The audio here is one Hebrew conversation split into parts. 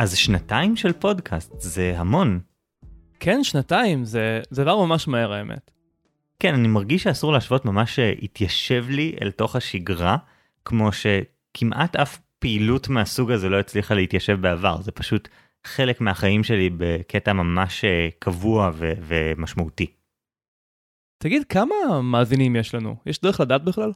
אז שנתיים של פודקאסט זה המון. כן, שנתיים, זה, זה דבר ממש מהר האמת. כן, אני מרגיש שאסור להשוות ממש התיישב לי אל תוך השגרה, כמו שכמעט אף פעילות מהסוג הזה לא הצליחה להתיישב בעבר, זה פשוט חלק מהחיים שלי בקטע ממש אה, קבוע ו- ומשמעותי. תגיד, כמה מאזינים יש לנו? יש דרך לדעת בכלל?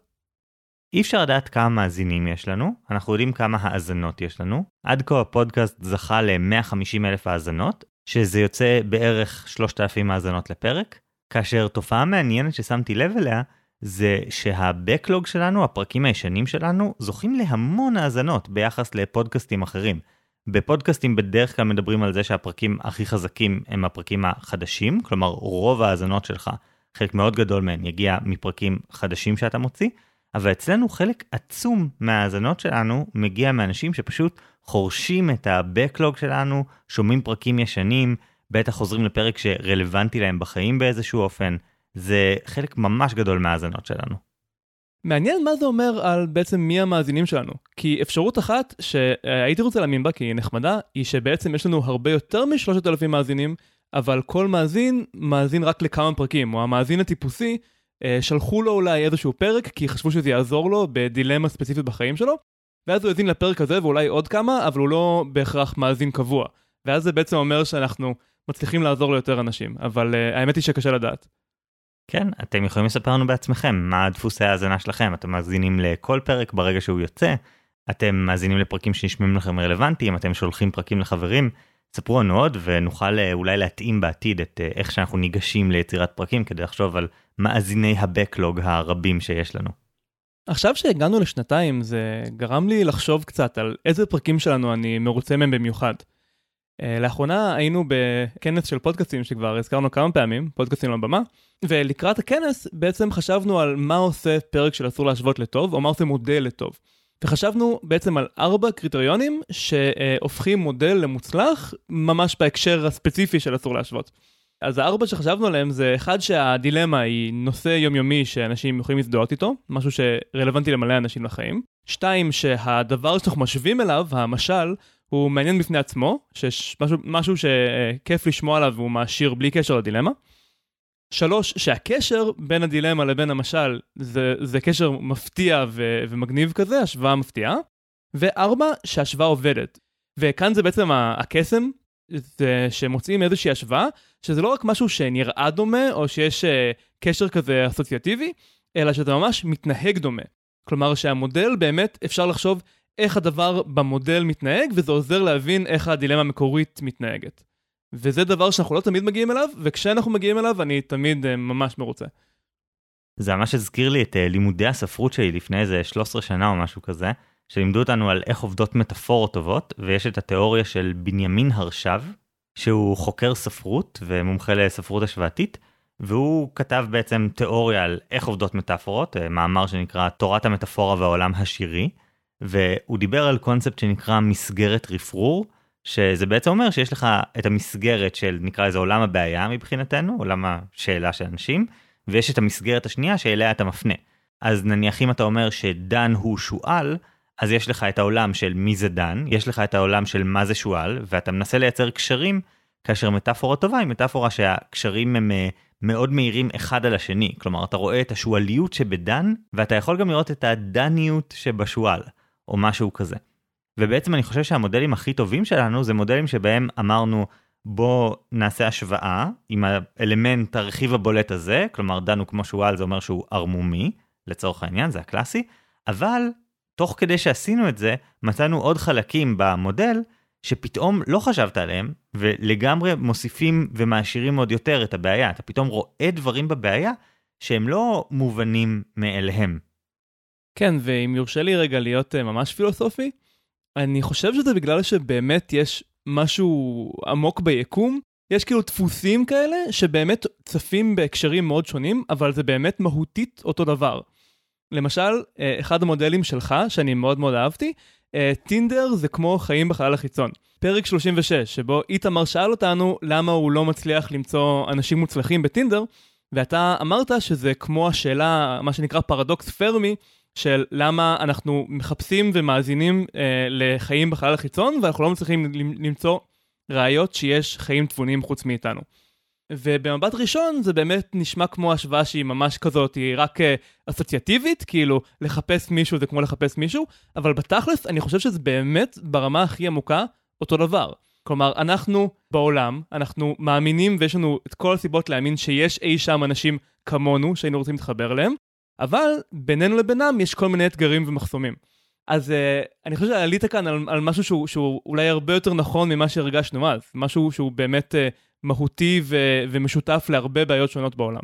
אי אפשר לדעת כמה מאזינים יש לנו, אנחנו יודעים כמה האזנות יש לנו. עד כה הפודקאסט זכה ל-150 אלף האזנות, שזה יוצא בערך 3,000 האזנות לפרק, כאשר תופעה מעניינת ששמתי לב אליה, זה שהבקלוג שלנו, הפרקים הישנים שלנו, זוכים להמון האזנות ביחס לפודקאסטים אחרים. בפודקאסטים בדרך כלל מדברים על זה שהפרקים הכי חזקים הם הפרקים החדשים, כלומר רוב ההאזנות שלך, חלק מאוד גדול מהן יגיע מפרקים חדשים שאתה מוציא, אבל אצלנו חלק עצום מההאזנות שלנו מגיע מאנשים שפשוט חורשים את ה-Backlog שלנו, שומעים פרקים ישנים, בטח חוזרים לפרק שרלוונטי להם בחיים באיזשהו אופן. זה חלק ממש גדול מההאזנות שלנו. מעניין מה זה אומר על בעצם מי המאזינים שלנו. כי אפשרות אחת שהייתי רוצה להאמין בה, כי היא נחמדה, היא שבעצם יש לנו הרבה יותר משלושת אלפים מאזינים, אבל כל מאזין מאזין רק לכמה פרקים, או המאזין הטיפוסי שלחו לו אולי איזשהו פרק, כי חשבו שזה יעזור לו בדילמה ספציפית בחיים שלו, ואז הוא האזין לפרק הזה ואולי עוד כמה, אבל הוא לא בהכרח מאזין קבוע. ואז זה בעצם אומר שאנחנו מצליחים לעזור ליותר אנשים, אבל uh, האמת היא שקשה לדעת. כן, אתם יכולים לספר לנו בעצמכם מה דפוסי ההאזנה שלכם, אתם מאזינים לכל פרק ברגע שהוא יוצא, אתם מאזינים לפרקים שנשמעים לכם רלוונטיים, אתם שולחים פרקים לחברים, ספרו לנו עוד ונוכל אה, אולי להתאים בעתיד את אה, איך שאנחנו ניגשים ליצירת פרקים כדי לחשוב על מאזיני הבקלוג הרבים שיש לנו. עכשיו שהגענו לשנתיים זה גרם לי לחשוב קצת על איזה פרקים שלנו אני מרוצה מהם במיוחד. Uh, לאחרונה היינו בכנס של פודקאסטים שכבר הזכרנו כמה פעמים, פודקאסטים לבמה, ולקראת הכנס בעצם חשבנו על מה עושה פרק של אסור להשוות לטוב, או מה עושה מודל לטוב. וחשבנו בעצם על ארבע קריטריונים שהופכים מודל למוצלח ממש בהקשר הספציפי של אסור להשוות. אז הארבע שחשבנו עליהם זה אחד שהדילמה היא נושא יומיומי שאנשים יכולים להזדהות איתו, משהו שרלוונטי למלא אנשים לחיים. שתיים, שהדבר שאנחנו משווים אליו, המשל, הוא מעניין בפני עצמו, שיש משהו, משהו שכיף לשמוע עליו והוא מעשיר בלי קשר לדילמה. שלוש, שהקשר בין הדילמה לבין המשל זה, זה קשר מפתיע ו, ומגניב כזה, השוואה מפתיעה. וארבע, שהשוואה עובדת. וכאן זה בעצם הקסם, זה שמוצאים איזושהי השוואה, שזה לא רק משהו שנראה דומה, או שיש uh, קשר כזה אסוציאטיבי, אלא שזה ממש מתנהג דומה. כלומר שהמודל באמת אפשר לחשוב איך הדבר במודל מתנהג, וזה עוזר להבין איך הדילמה המקורית מתנהגת. וזה דבר שאנחנו לא תמיד מגיעים אליו, וכשאנחנו מגיעים אליו אני תמיד uh, ממש מרוצה. זה ממש הזכיר לי את uh, לימודי הספרות שלי לפני איזה 13 שנה או משהו כזה, שלימדו אותנו על איך עובדות מטאפורות טובות, ויש את התיאוריה של בנימין הרשב, שהוא חוקר ספרות ומומחה לספרות השוואתית, והוא כתב בעצם תיאוריה על איך עובדות מטאפורות, אה, מאמר שנקרא תורת המטאפורה והעולם השירי, והוא דיבר על קונספט שנקרא מסגרת רפרור, שזה בעצם אומר שיש לך את המסגרת של נקרא לזה עולם הבעיה מבחינתנו, עולם השאלה של אנשים, ויש את המסגרת השנייה שאליה אתה מפנה. אז נניח אם אתה אומר שדן הוא שועל, אז יש לך את העולם של מי זה דן, יש לך את העולם של מה זה שועל, ואתה מנסה לייצר קשרים, כאשר מטאפורה טובה היא מטאפורה שהקשרים הם אה, מאוד מהירים אחד על השני. כלומר, אתה רואה את השועליות שבדן, ואתה יכול גם לראות את הדניות שבשועל, או משהו כזה. ובעצם אני חושב שהמודלים הכי טובים שלנו זה מודלים שבהם אמרנו בוא נעשה השוואה עם האלמנט הרכיב הבולט הזה, כלומר הוא כמו שועל זה אומר שהוא ערמומי, לצורך העניין זה הקלאסי, אבל תוך כדי שעשינו את זה מצאנו עוד חלקים במודל שפתאום לא חשבת עליהם ולגמרי מוסיפים ומעשירים עוד יותר את הבעיה, אתה פתאום רואה דברים בבעיה שהם לא מובנים מאליהם. כן, ואם יורשה לי רגע להיות אה, ממש פילוסופי, אני חושב שזה בגלל שבאמת יש משהו עמוק ביקום. יש כאילו דפוסים כאלה שבאמת צפים בהקשרים מאוד שונים, אבל זה באמת מהותית אותו דבר. למשל, אה, אחד המודלים שלך, שאני מאוד מאוד אהבתי, אה, טינדר זה כמו חיים בחלל החיצון. פרק 36, שבו איתמר שאל אותנו למה הוא לא מצליח למצוא אנשים מוצלחים בטינדר, ואתה אמרת שזה כמו השאלה, מה שנקרא פרדוקס פרמי, של למה אנחנו מחפשים ומאזינים אה, לחיים בחלל החיצון, ואנחנו לא מצליחים למצוא ראיות שיש חיים תבוניים חוץ מאיתנו. ובמבט ראשון זה באמת נשמע כמו השוואה שהיא ממש כזאת, היא רק uh, אסוציאטיבית, כאילו לחפש מישהו זה כמו לחפש מישהו, אבל בתכלס אני חושב שזה באמת ברמה הכי עמוקה אותו דבר. כלומר, אנחנו בעולם, אנחנו מאמינים ויש לנו את כל הסיבות להאמין שיש אי שם אנשים כמונו שהיינו רוצים להתחבר אליהם, אבל בינינו לבינם יש כל מיני אתגרים ומחסומים. אז uh, אני חושב שעלית כאן על, על משהו שהוא, שהוא אולי הרבה יותר נכון ממה שהרגשנו אז, משהו שהוא באמת uh, מהותי ו- ומשותף להרבה בעיות שונות בעולם.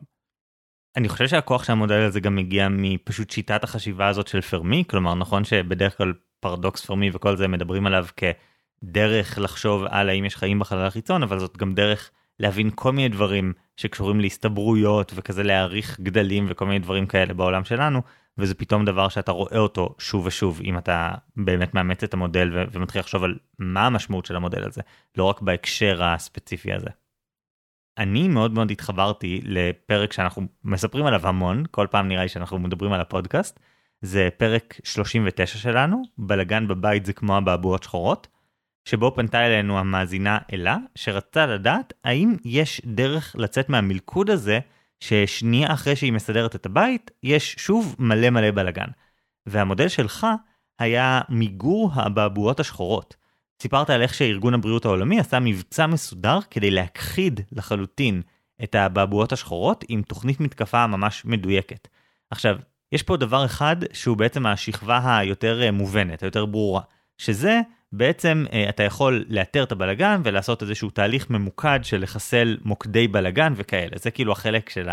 אני חושב שהכוח של המודל הזה גם מגיע מפשוט שיטת החשיבה הזאת של פרמי, כלומר נכון שבדרך כלל פרדוקס פרמי וכל זה מדברים עליו כדרך לחשוב על האם יש חיים בחלל החיצון, אבל זאת גם דרך להבין כל מיני דברים שקשורים להסתברויות וכזה להעריך גדלים וכל מיני דברים כאלה בעולם שלנו, וזה פתאום דבר שאתה רואה אותו שוב ושוב אם אתה באמת מאמץ את המודל ו- ומתחיל לחשוב על מה המשמעות של המודל הזה, לא רק בהקשר הספציפי הזה. אני מאוד מאוד התחברתי לפרק שאנחנו מספרים עליו המון, כל פעם נראה לי שאנחנו מדברים על הפודקאסט. זה פרק 39 שלנו, בלגן בבית זה כמו הבעבועות שחורות, שבו פנתה אלינו המאזינה אלה, שרצתה לדעת האם יש דרך לצאת מהמלכוד הזה, ששנייה אחרי שהיא מסדרת את הבית, יש שוב מלא מלא בלגן. והמודל שלך היה מיגור הבעבועות השחורות. סיפרת על איך שארגון הבריאות העולמי עשה מבצע מסודר כדי להכחיד לחלוטין את הבעבועות השחורות עם תוכנית מתקפה ממש מדויקת. עכשיו, יש פה דבר אחד שהוא בעצם השכבה היותר אה, מובנת, היותר ברורה, שזה בעצם אה, אתה יכול לאתר את הבלגן ולעשות איזשהו תהליך ממוקד של לחסל מוקדי בלגן וכאלה, זה כאילו החלק של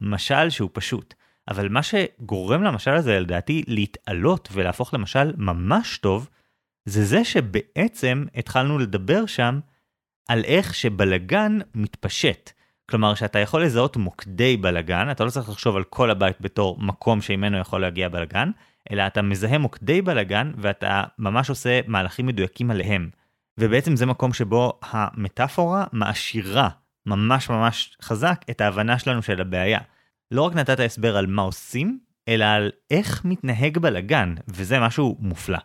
המשל שהוא פשוט. אבל מה שגורם למשל הזה לדעתי להתעלות ולהפוך למשל ממש טוב, זה זה שבעצם התחלנו לדבר שם על איך שבלגן מתפשט. כלומר שאתה יכול לזהות מוקדי בלגן, אתה לא צריך לחשוב על כל הבית בתור מקום שממנו יכול להגיע בלגן, אלא אתה מזהה מוקדי בלגן ואתה ממש עושה מהלכים מדויקים עליהם. ובעצם זה מקום שבו המטאפורה מעשירה ממש ממש חזק את ההבנה שלנו של הבעיה. לא רק נתת הסבר על מה עושים, אלא על איך מתנהג בלגן, וזה משהו מופלא.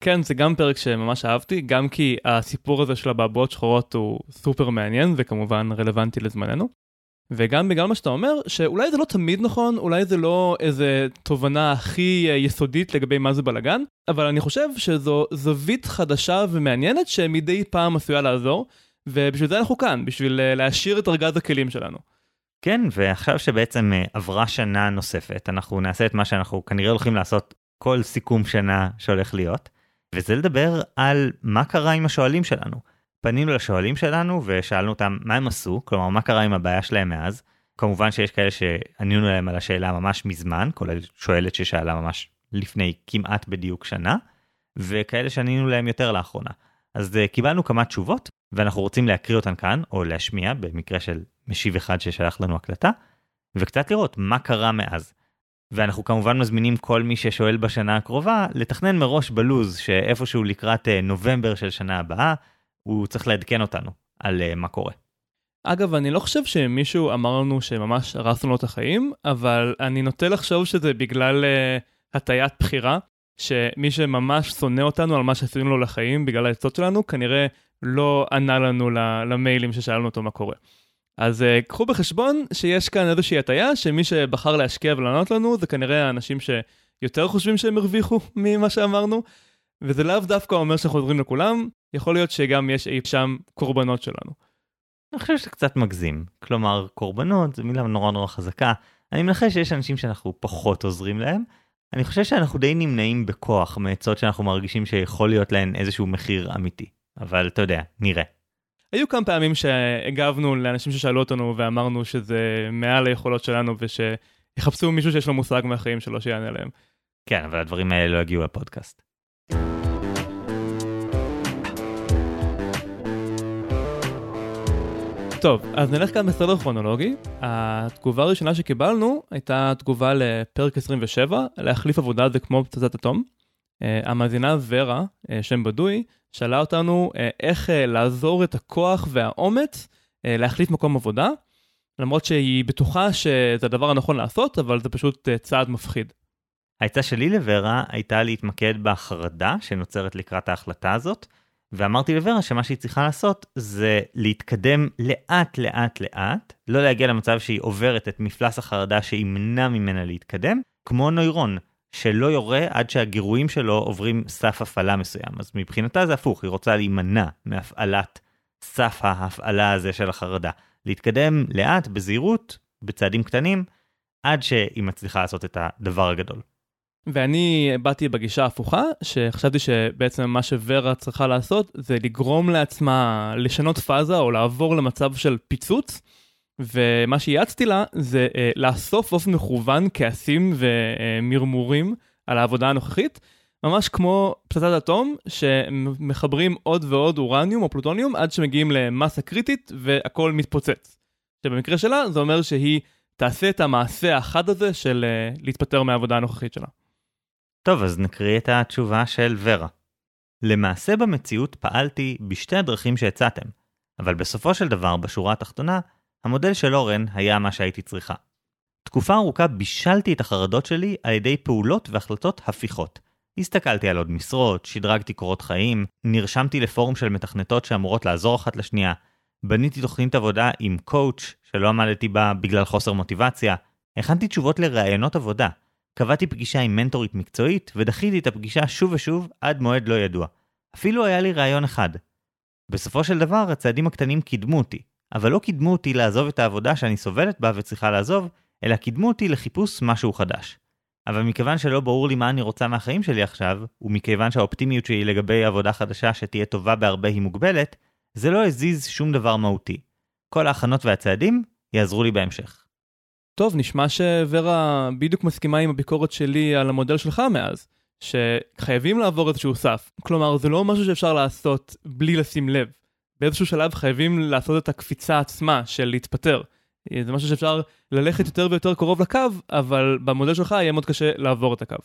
כן, זה גם פרק שממש אהבתי, גם כי הסיפור הזה של הבעבועות שחורות הוא סופר מעניין וכמובן רלוונטי לזמננו. וגם בגלל מה שאתה אומר, שאולי זה לא תמיד נכון, אולי זה לא איזה תובנה הכי יסודית לגבי מה זה בלאגן, אבל אני חושב שזו זווית חדשה ומעניינת שמדי פעם עשויה לעזור, ובשביל זה אנחנו כאן, בשביל אה, להשאיר את ארגז הכלים שלנו. כן, ועכשיו שבעצם אה, עברה שנה נוספת, אנחנו נעשה את מה שאנחנו כנראה הולכים לעשות כל סיכום שנה שהולך להיות, וזה לדבר על מה קרה עם השואלים שלנו. פנינו לשואלים שלנו ושאלנו אותם מה הם עשו, כלומר מה קרה עם הבעיה שלהם מאז. כמובן שיש כאלה שענינו להם על השאלה ממש מזמן, כולל שואלת ששאלה ממש לפני כמעט בדיוק שנה, וכאלה שענינו להם יותר לאחרונה. אז uh, קיבלנו כמה תשובות, ואנחנו רוצים להקריא אותן כאן, או להשמיע, במקרה של משיב אחד ששלח לנו הקלטה, וקצת לראות מה קרה מאז. ואנחנו כמובן מזמינים כל מי ששואל בשנה הקרובה לתכנן מראש בלוז שאיפשהו לקראת uh, נובמבר של שנה הבאה, הוא צריך לעדכן אותנו על uh, מה קורה. אגב, אני לא חושב שמישהו אמר לנו שממש הרסנו לו את החיים, אבל אני נוטה לחשוב שזה בגלל uh, הטיית בחירה, שמי שממש שונא אותנו על מה שעשינו לו לחיים בגלל העצות שלנו, כנראה לא ענה לנו למיילים ששאלנו אותו מה קורה. אז uh, קחו בחשבון שיש כאן איזושהי הטיה שמי שבחר להשקיע ולענות לנו זה כנראה האנשים שיותר חושבים שהם הרוויחו ממה שאמרנו, וזה לאו דווקא אומר שאנחנו עוזרים לכולם, יכול להיות שגם יש אי שם קורבנות שלנו. אני חושב שזה קצת מגזים, כלומר קורבנות זו מילה נורא נורא חזקה, אני מנחש שיש אנשים שאנחנו פחות עוזרים להם, אני חושב שאנחנו די נמנעים בכוח מעצות שאנחנו מרגישים שיכול להיות להן איזשהו מחיר אמיתי, אבל אתה יודע, נראה. היו כמה פעמים שהגבנו לאנשים ששאלו אותנו ואמרנו שזה מעל היכולות שלנו ושיחפשו מישהו שיש לו מושג מהחיים שלו שיענה להם. כן, אבל הדברים האלה לא יגיעו לפודקאסט. טוב, אז נלך כאן בסדר כרונולוגי. התגובה הראשונה שקיבלנו הייתה תגובה לפרק 27, להחליף עבודה זה כמו פצצת אטום. Uh, המאזינה ורה, uh, שם בדוי, שאלה אותנו uh, איך uh, לעזור את הכוח והאומץ uh, להחליף מקום עבודה, למרות שהיא בטוחה שזה הדבר הנכון לעשות, אבל זה פשוט uh, צעד מפחיד. העצה שלי לוורה הייתה להתמקד בחרדה שנוצרת לקראת ההחלטה הזאת, ואמרתי לוורה שמה שהיא צריכה לעשות זה להתקדם לאט לאט לאט, לא להגיע למצב שהיא עוברת את מפלס החרדה שימנע ממנה להתקדם, כמו נוירון, שלא יורה עד שהגירויים שלו עוברים סף הפעלה מסוים. אז מבחינתה זה הפוך, היא רוצה להימנע מהפעלת סף ההפעלה הזה של החרדה. להתקדם לאט, בזהירות, בצעדים קטנים, עד שהיא מצליחה לעשות את הדבר הגדול. ואני באתי בגישה הפוכה, שחשבתי שבעצם מה שוורה צריכה לעשות זה לגרום לעצמה לשנות פאזה או לעבור למצב של פיצוץ, ומה שייעצתי לה זה אה, לאסוף באופן מכוון כעסים ומרמורים על העבודה הנוכחית, ממש כמו פצצת אטום שמחברים עוד ועוד אורניום או פלוטוניום עד שמגיעים למסה קריטית והכל מתפוצץ. שבמקרה שלה זה אומר שהיא תעשה את המעשה האחד הזה של uh, להתפטר מהעבודה הנוכחית שלה. טוב, אז נקריא את התשובה של ורה. למעשה במציאות פעלתי בשתי הדרכים שהצעתם, אבל בסופו של דבר, בשורה התחתונה, המודל של אורן היה מה שהייתי צריכה. תקופה ארוכה בישלתי את החרדות שלי על ידי פעולות והחלטות הפיכות. הסתכלתי על עוד משרות, שדרגתי קורות חיים, נרשמתי לפורום של מתכנתות שאמורות לעזור אחת לשנייה, בניתי תוכנית עבודה עם קואוץ' שלא עמדתי בה בגלל חוסר מוטיבציה, הכנתי תשובות לראיונות עבודה, קבעתי פגישה עם מנטורית מקצועית ודחיתי את הפגישה שוב ושוב עד מועד לא ידוע. אפילו היה לי ראיון אחד. בסופו של דבר הצעדים הקטנים קידמו אותי, אבל לא קידמו אותי לעזוב את העבודה שאני סובלת בה וצריכה לעזוב, אלא קידמו אותי לחיפוש משהו חדש. אבל מכיוון שלא ברור לי מה אני רוצה מהחיים שלי עכשיו, ומכיוון שהאופטימיות שלי לגבי עבודה חדשה שתהיה טובה בהרבה היא מוגבלת, זה לא הזיז שום דבר מהותי. כל ההכנות והצעדים יעזרו לי בהמשך. טוב, נשמע שוורה בדיוק מסכימה עם הביקורת שלי על המודל שלך מאז, שחייבים לעבור איזשהו סף. כלומר, זה לא משהו שאפשר לעשות בלי לשים לב. באיזשהו שלב חייבים לעשות את הקפיצה עצמה של להתפטר. זה משהו שאפשר ללכת יותר ויותר קרוב לקו, אבל במודל שלך יהיה מאוד קשה לעבור את הקו.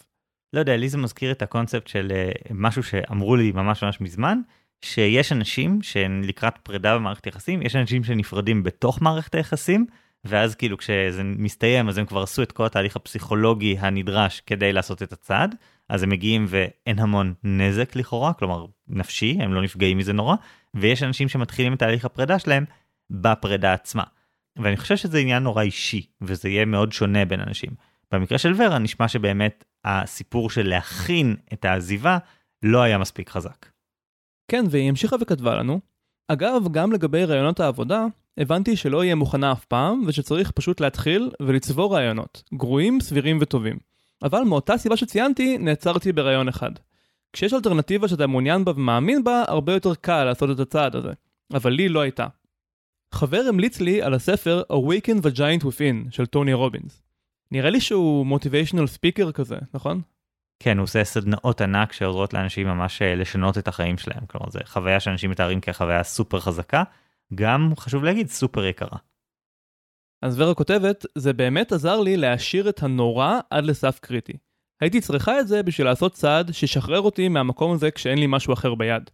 לא יודע, לי זה מזכיר את הקונספט של uh, משהו שאמרו לי ממש ממש מזמן, שיש אנשים שהם לקראת פרידה במערכת יחסים, יש אנשים שנפרדים בתוך מערכת היחסים, ואז כאילו כשזה מסתיים אז הם כבר עשו את כל התהליך הפסיכולוגי הנדרש כדי לעשות את הצעד, אז הם מגיעים ואין המון נזק לכאורה, כלומר נפשי, הם לא נפגעים מזה נורא, ויש אנשים שמתחילים את תהליך הפרידה שלהם בפרידה עצמה. ואני חושב שזה עניין נורא אישי, וזה יהיה מאוד שונה בין אנשים. במקרה של ורה נשמע שבאמת הסיפור של להכין את העזיבה לא היה מספיק חזק. כן, והיא המשיכה וכתבה לנו. אגב, גם לגבי רעיונות העבודה, הבנתי שלא יהיה מוכנה אף פעם, ושצריך פשוט להתחיל ולצבור רעיונות, גרועים, סבירים וטובים. אבל מאותה סיבה שציינתי, נעצרתי ברעיון אחד. כשיש אלטרנטיבה שאתה מעוניין בה ומאמין בה, הרבה יותר קל לעשות את הצעד הזה. אבל לי לא הייתה. חבר המליץ לי על הספר Awaken the Giant Within של טוני רובינס. נראה לי שהוא מוטיביישנל ספיקר כזה, נכון? כן, הוא עושה סדנאות ענק שעוזרות לאנשים ממש אה, לשנות את החיים שלהם. כלומר, זו חוויה שאנשים מתארים כחוויה סופר חזקה, גם, חשוב להגיד, סופר יקרה. אז ורה כותבת, זה באמת עזר לי להשאיר את הנורא עד לסף קריטי. הייתי צריכה את זה בשביל לעשות צעד שישחרר אותי מהמקום הזה כשאין לי משהו אחר ביד.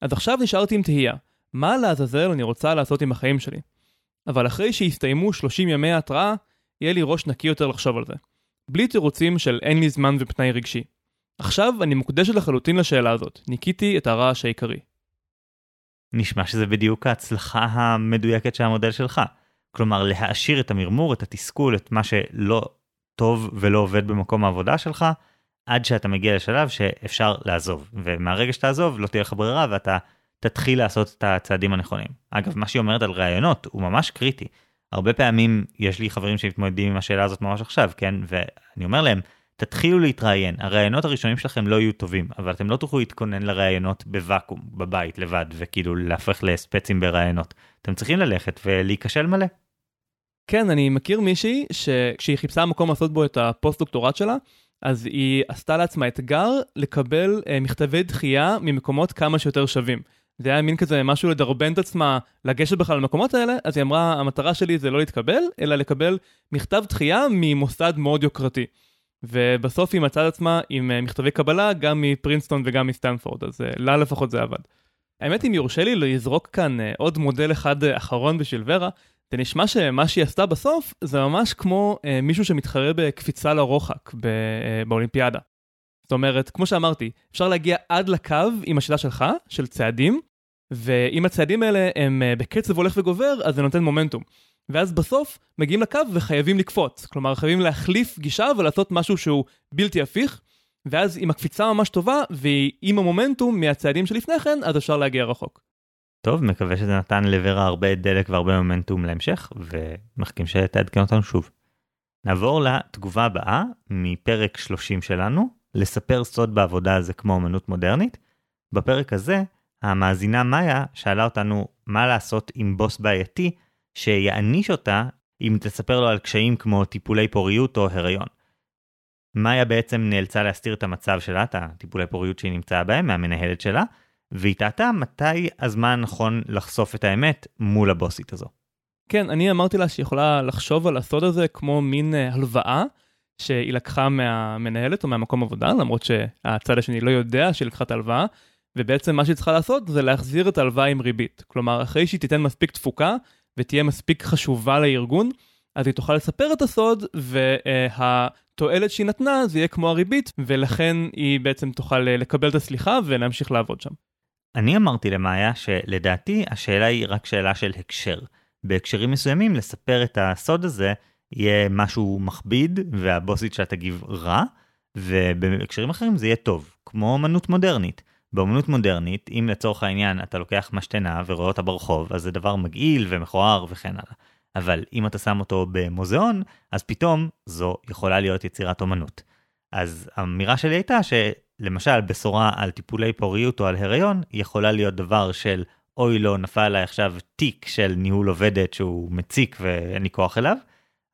אז עכשיו נשארתי עם תהייה, מה לעזאזל אני רוצה לעשות עם החיים שלי? אבל אחרי שיסתיימו 30 ימי ההתראה, יהיה לי ראש נקי יותר לחשוב על זה. בלי תירוצים של אין לי זמן ופנאי רגשי. עכשיו אני מוקדשת לחלוטין לשאלה הזאת, ניקיתי את הרעש העיקרי. נשמע שזה בדיוק ההצלחה המדויקת של המודל שלך. כלומר, להעשיר את המרמור, את התסכול, את מה שלא טוב ולא עובד במקום העבודה שלך, עד שאתה מגיע לשלב שאפשר לעזוב. ומהרגע שתעזוב, לא תהיה לך ברירה ואתה תתחיל לעשות את הצעדים הנכונים. אגב, מה שהיא אומרת על ראיונות הוא ממש קריטי. הרבה פעמים יש לי חברים שמתמודדים עם השאלה הזאת ממש עכשיו, כן? ואני אומר להם, תתחילו להתראיין, הראיונות הראשונים שלכם לא יהיו טובים, אבל אתם לא תוכלו להתכונן לראיונות בוואקום, בבית, לבד, וכאילו להפך לספצים בראיונות. אתם צריכים ללכת ולהיכשל מלא. כן, אני מכיר מישהי שכשהיא חיפשה מקום לעשות בו את הפוסט-דוקטורט שלה, אז היא עשתה לעצמה אתגר לקבל אה, מכתבי דחייה ממקומות כמה שיותר שווים. זה היה מין כזה משהו לדרבן את עצמה לגשת בכלל למקומות האלה, אז היא אמרה, המטרה שלי זה לא להתקבל, אלא לקבל מכתב דחייה ממוסד מאוד יוקרתי. ובסוף היא מצאה את עצמה עם אה, מכתבי קבלה גם מפרינסטון וגם מסטנפורד, אז אה, לה לפחות זה עבד. האמת אם יורשה לי לזרוק כאן אה, עוד מודל אחד אחרון בשביל ורה, זה נשמע שמה שהיא עשתה בסוף זה ממש כמו מישהו שמתחרה בקפיצה לרוחק באולימפיאדה. זאת אומרת, כמו שאמרתי, אפשר להגיע עד לקו עם השיטה שלך, של צעדים, ואם הצעדים האלה הם בקצב הולך וגובר, אז זה נותן מומנטום. ואז בסוף מגיעים לקו וחייבים לקפוץ. כלומר, חייבים להחליף גישה ולעשות משהו שהוא בלתי הפיך, ואז עם הקפיצה ממש טובה, ועם המומנטום מהצעדים שלפני כן, אז אפשר להגיע רחוק. טוב, מקווה שזה נתן לוורה הרבה דלק והרבה מומנטום להמשך, ומחכים שתעדכן אותנו שוב. נעבור לתגובה הבאה מפרק 30 שלנו, לספר סוד בעבודה זה כמו אמנות מודרנית. בפרק הזה, המאזינה מאיה שאלה אותנו מה לעשות עם בוס בעייתי שיעניש אותה אם תספר לו על קשיים כמו טיפולי פוריות או הריון. מאיה בעצם נאלצה להסתיר את המצב שלה, את הטיפולי פוריות שהיא נמצאה בהם, מהמנהלת שלה, והיא טעתה מתי הזמן הנכון לחשוף את האמת מול הבוסית הזו. כן, אני אמרתי לה שהיא יכולה לחשוב על הסוד הזה כמו מין אה, הלוואה שהיא לקחה מהמנהלת או מהמקום עבודה, למרות שהצד השני לא יודע שהיא לקחה את ההלוואה, ובעצם מה שהיא צריכה לעשות זה להחזיר את ההלוואה עם ריבית. כלומר, אחרי שהיא תיתן מספיק תפוקה ותהיה מספיק חשובה לארגון, אז היא תוכל לספר את הסוד, והתועלת שהיא נתנה זה יהיה כמו הריבית, ולכן היא בעצם תוכל לקבל את הסליחה ולהמשיך לעבוד שם. אני אמרתי למאיה שלדעתי השאלה היא רק שאלה של הקשר. בהקשרים מסוימים לספר את הסוד הזה יהיה משהו מכביד והבוסית שלה תגיב רע, ובהקשרים אחרים זה יהיה טוב, כמו אמנות מודרנית. באמנות מודרנית, אם לצורך העניין אתה לוקח משתנה ורואה אותה ברחוב, אז זה דבר מגעיל ומכוער וכן הלאה. אבל אם אתה שם אותו במוזיאון, אז פתאום זו יכולה להיות יצירת אומנות. אז האמירה שלי הייתה שלמשל בשורה על טיפולי פוריות או על הריון, יכולה להיות דבר של אוי לא נפל עליי עכשיו תיק של ניהול עובדת שהוא מציק ואין לי כוח אליו,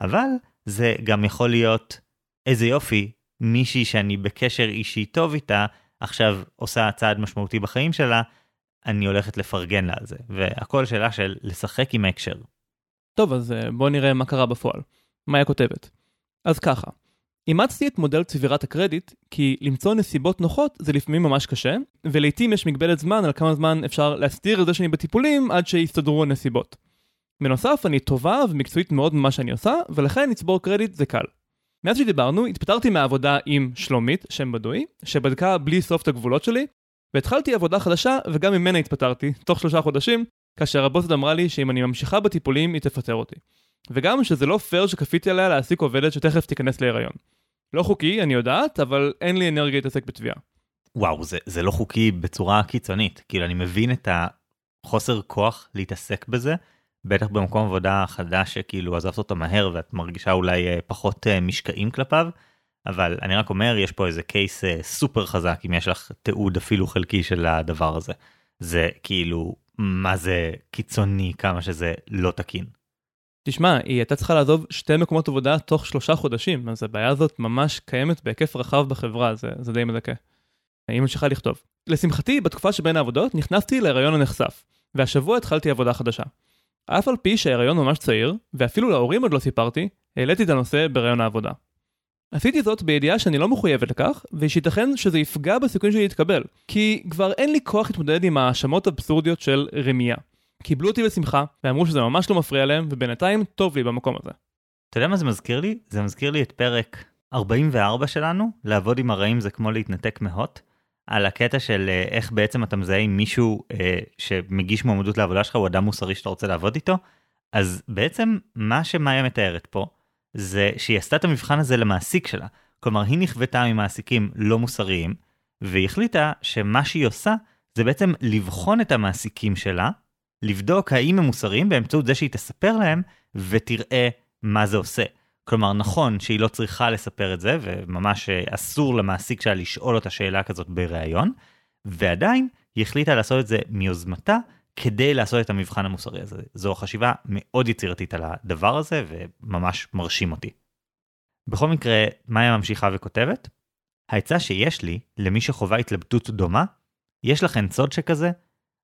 אבל זה גם יכול להיות איזה יופי, מישהי שאני בקשר אישי טוב איתה, עכשיו עושה צעד משמעותי בחיים שלה, אני הולכת לפרגן לה על זה, והכל שאלה של לשחק עם ההקשר. טוב, אז אה, בואו נראה מה קרה בפועל. מה היא כותבת? אז ככה, אימצתי את מודל צבירת הקרדיט, כי למצוא נסיבות נוחות זה לפעמים ממש קשה, ולעיתים יש מגבלת זמן על כמה זמן אפשר להסתיר את זה שאני בטיפולים עד שיסתדרו הנסיבות. בנוסף, אני טובה ומקצועית מאוד במה שאני עושה, ולכן לצבור קרדיט זה קל. מאז שדיברנו, התפטרתי מהעבודה עם שלומית, שם בדוי, שבדקה בלי סוף את הגבולות שלי, והתחלתי עבודה חדשה, וגם ממנה התפטרתי, תוך שלושה חודשים, כאשר הבוסת אמרה לי שאם אני ממשיכה בטיפולים, היא תפטר אותי. וגם שזה לא פייר שכפיתי עליה להעסיק עובדת שתכף תיכנס להיריון. לא חוקי, אני יודעת, אבל אין לי אנרגיה להתעסק בתביעה. וואו, זה, זה לא חוקי בצורה קיצונית. כאילו, אני מבין את החוסר כוח להתעסק בזה, בטח במקום עבודה חדש שכאילו עזבת אותו מהר ואת מרגישה אולי אה, פחות אה, משקעים כלפיו. אבל אני רק אומר יש פה איזה קייס אה, סופר חזק אם יש לך תיעוד אפילו חלקי של הדבר הזה. זה כאילו מה זה קיצוני כמה שזה לא תקין. תשמע, היא הייתה צריכה לעזוב שתי מקומות עבודה תוך שלושה חודשים, אז הבעיה הזאת ממש קיימת בהיקף רחב בחברה, זה, זה די מדכא. היא ממשיכה לכתוב. לשמחתי, בתקופה שבין העבודות נכנסתי להיריון הנחשף, והשבוע התחלתי עבודה חדשה. אף על פי שההיריון ממש צעיר, ואפילו להורים עוד לא סיפרתי, העליתי את הנושא בהיריון העבודה. עשיתי זאת בידיעה שאני לא מחויבת לכך, ושייתכן שזה יפגע בסיכויים שלי להתקבל, כי כבר אין לי כוח להתמודד עם ההאשמות האבסורדיות של רמייה. קיבלו אותי בשמחה, ואמרו שזה ממש לא מפריע להם, ובינתיים טוב לי במקום הזה. אתה יודע מה זה מזכיר לי? זה מזכיר לי את פרק 44 שלנו, לעבוד עם הרעים זה כמו להתנתק מהוט. על הקטע של אה, איך בעצם אתה מזהה עם מישהו אה, שמגיש מועמדות לעבודה שלך הוא אדם מוסרי שאתה רוצה לעבוד איתו. אז בעצם מה שמאיה מתארת פה זה שהיא עשתה את המבחן הזה למעסיק שלה. כלומר היא נכוותה ממעסיקים לא מוסריים והיא החליטה שמה שהיא עושה זה בעצם לבחון את המעסיקים שלה, לבדוק האם הם מוסריים באמצעות זה שהיא תספר להם ותראה מה זה עושה. כלומר, נכון שהיא לא צריכה לספר את זה, וממש אה, אסור למעסיק שלה לשאול אותה שאלה כזאת בריאיון, ועדיין היא החליטה לעשות את זה מיוזמתה, כדי לעשות את המבחן המוסרי הזה. זו חשיבה מאוד יצירתית על הדבר הזה, וממש מרשים אותי. בכל מקרה, מאיה ממשיכה וכותבת, העצה שיש לי, למי שחווה התלבטות דומה, יש לכן סוד שכזה,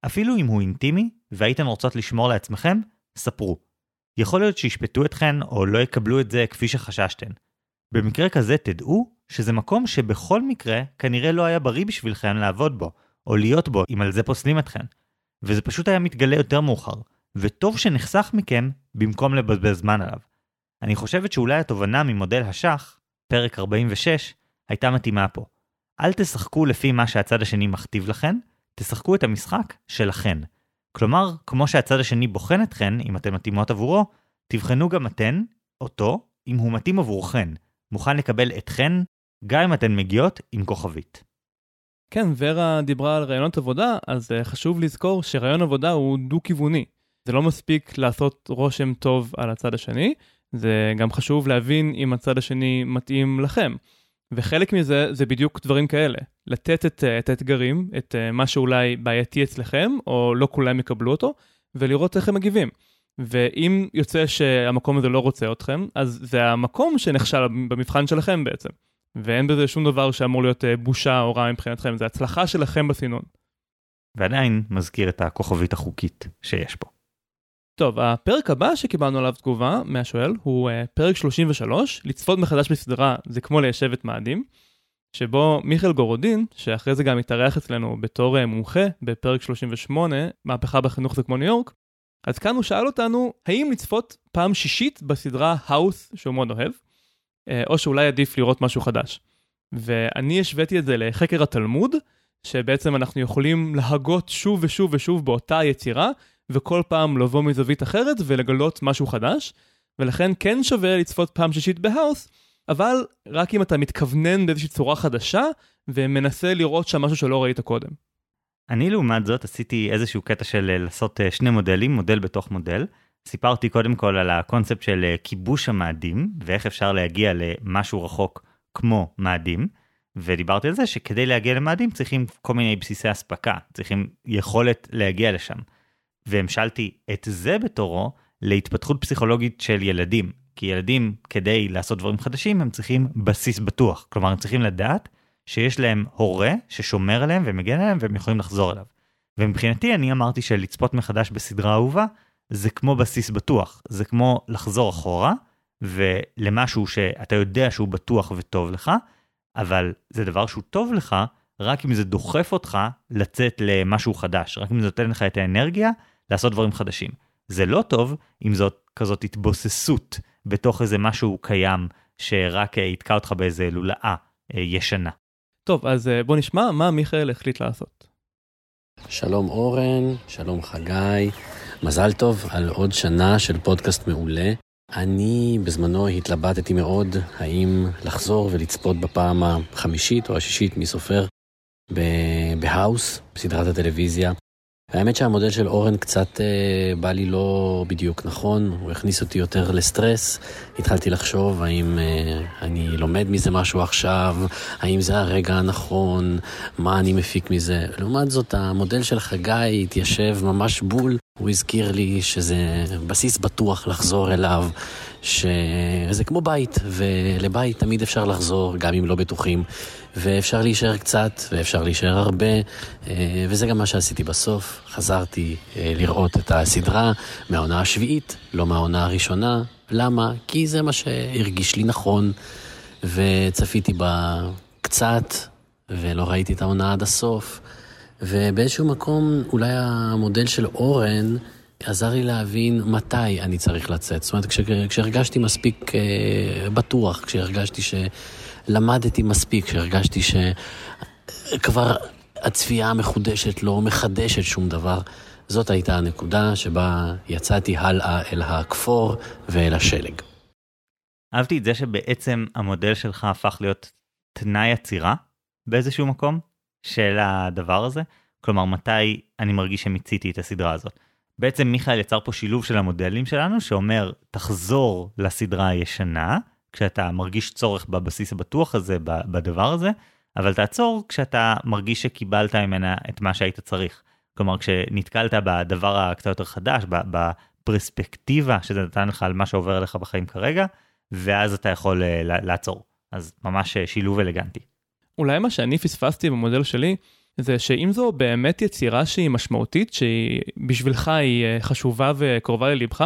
אפילו אם הוא אינטימי, והייתן רוצות לשמור לעצמכם, ספרו. יכול להיות שישפטו אתכן או לא יקבלו את זה כפי שחששתן. במקרה כזה תדעו שזה מקום שבכל מקרה כנראה לא היה בריא בשבילכם לעבוד בו, או להיות בו אם על זה פוסלים אתכן. וזה פשוט היה מתגלה יותר מאוחר. וטוב שנחסך מכם במקום לבזבז זמן עליו. אני חושבת שאולי התובנה ממודל השח, פרק 46, הייתה מתאימה פה. אל תשחקו לפי מה שהצד השני מכתיב לכם, תשחקו את המשחק שלכן. כלומר, כמו שהצד השני בוחן אתכן, אם אתן מתאימות עבורו, תבחנו גם אתן, אותו, אם הוא מתאים עבורכן, מוכן לקבל אתכן, גם אם אתן מגיעות עם כוכבית. כן, ורה דיברה על רעיונות עבודה, אז uh, חשוב לזכור שרעיון עבודה הוא דו-כיווני. זה לא מספיק לעשות רושם טוב על הצד השני, זה גם חשוב להבין אם הצד השני מתאים לכם. וחלק מזה זה בדיוק דברים כאלה, לתת את, את האתגרים, את uh, מה שאולי בעייתי אצלכם, או לא כולם יקבלו אותו, ולראות איך הם מגיבים. ואם יוצא שהמקום הזה לא רוצה אתכם, אז זה המקום שנכשל במבחן שלכם בעצם. ואין בזה שום דבר שאמור להיות אה, בושה או רע מבחינתכם, זה הצלחה שלכם בסינון. ועדיין מזכיר את הכוכבית החוקית שיש פה. טוב, הפרק הבא שקיבלנו עליו תגובה מהשואל הוא פרק 33, לצפות מחדש בסדרה זה כמו ליישב את מאדים, שבו מיכאל גורודין, שאחרי זה גם התארח אצלנו בתור uh, מומחה בפרק 38, מהפכה בחינוך זה כמו ניו יורק, אז כאן הוא שאל אותנו האם לצפות פעם שישית בסדרה האוס שהוא מאוד אוהב, אה, או שאולי עדיף לראות משהו חדש. ואני השוויתי את זה לחקר התלמוד, שבעצם אנחנו יכולים להגות שוב ושוב ושוב באותה יצירה, וכל פעם לבוא מזווית אחרת ולגלות משהו חדש, ולכן כן שווה לצפות פעם שישית בהאוס, אבל רק אם אתה מתכוונן באיזושהי צורה חדשה, ומנסה לראות שם משהו שלא ראית קודם. אני לעומת זאת עשיתי איזשהו קטע של לעשות אה, שני מודלים, מודל בתוך מודל. סיפרתי קודם כל על הקונספט של אה, כיבוש המאדים ואיך אפשר להגיע למשהו רחוק כמו מאדים. ודיברתי על זה שכדי להגיע למאדים צריכים כל מיני בסיסי אספקה, צריכים יכולת להגיע לשם. והמשלתי את זה בתורו להתפתחות פסיכולוגית של ילדים. כי ילדים, כדי לעשות דברים חדשים, הם צריכים בסיס בטוח. כלומר, הם צריכים לדעת שיש להם הורה ששומר עליהם ומגן עליהם והם יכולים לחזור אליו. ומבחינתי אני אמרתי שלצפות מחדש בסדרה אהובה זה כמו בסיס בטוח, זה כמו לחזור אחורה ולמשהו שאתה יודע שהוא בטוח וטוב לך, אבל זה דבר שהוא טוב לך רק אם זה דוחף אותך לצאת למשהו חדש, רק אם זה נותן לך את האנרגיה לעשות דברים חדשים. זה לא טוב אם זאת כזאת התבוססות בתוך איזה משהו קיים שרק יתקע אותך באיזה לולאה אה, ישנה. טוב, אז אה, בוא נשמע מה מיכאל החליט לעשות. שלום אורן, שלום חגי, מזל טוב על עוד שנה של פודקאסט מעולה. אני בזמנו התלבטתי מאוד האם לחזור ולצפות בפעם החמישית או השישית, מי סופר, בהאוס, בסדרת הטלוויזיה. האמת שהמודל של אורן קצת אה, בא לי לא בדיוק נכון, הוא הכניס אותי יותר לסטרס. התחלתי לחשוב האם אה, אני לומד מזה משהו עכשיו, האם זה הרגע הנכון, מה אני מפיק מזה. לעומת זאת, המודל של חגי התיישב ממש בול. הוא הזכיר לי שזה בסיס בטוח לחזור אליו, שזה כמו בית, ולבית תמיד אפשר לחזור, גם אם לא בטוחים. ואפשר להישאר קצת, ואפשר להישאר הרבה, אה, וזה גם מה שעשיתי בסוף. חזרתי אה, לראות את הסדרה מהעונה השביעית, לא מהעונה הראשונה. למה? כי זה מה שהרגיש לי נכון, וצפיתי בה קצת, ולא ראיתי את העונה עד הסוף. ובאיזשהו מקום, אולי המודל של אורן עזר לי להבין מתי אני צריך לצאת. זאת אומרת, כשהרגשתי מספיק אה, בטוח, כשהרגשתי ש... למדתי מספיק, שהרגשתי שכבר הצפייה המחודשת לא מחדשת שום דבר. זאת הייתה הנקודה שבה יצאתי הלאה אל הכפור ואל השלג. אהבתי את זה שבעצם המודל שלך הפך להיות תנאי עצירה באיזשהו מקום של הדבר הזה. כלומר, מתי אני מרגיש שמיציתי את הסדרה הזאת. בעצם מיכאל יצר פה שילוב של המודלים שלנו שאומר, תחזור לסדרה הישנה, כשאתה מרגיש צורך בבסיס הבטוח הזה, בדבר הזה, אבל תעצור כשאתה מרגיש שקיבלת ממנה את מה שהיית צריך. כלומר, כשנתקלת בדבר הקצת יותר חדש, בפרספקטיבה שזה נתן לך על מה שעובר עליך בחיים כרגע, ואז אתה יכול אה, לעצור. אז ממש אה, שילוב אלגנטי. אולי מה שאני פספסתי במודל שלי, זה שאם זו באמת יצירה שהיא משמעותית, שהיא בשבילך היא אה, חשובה וקרובה ללבך,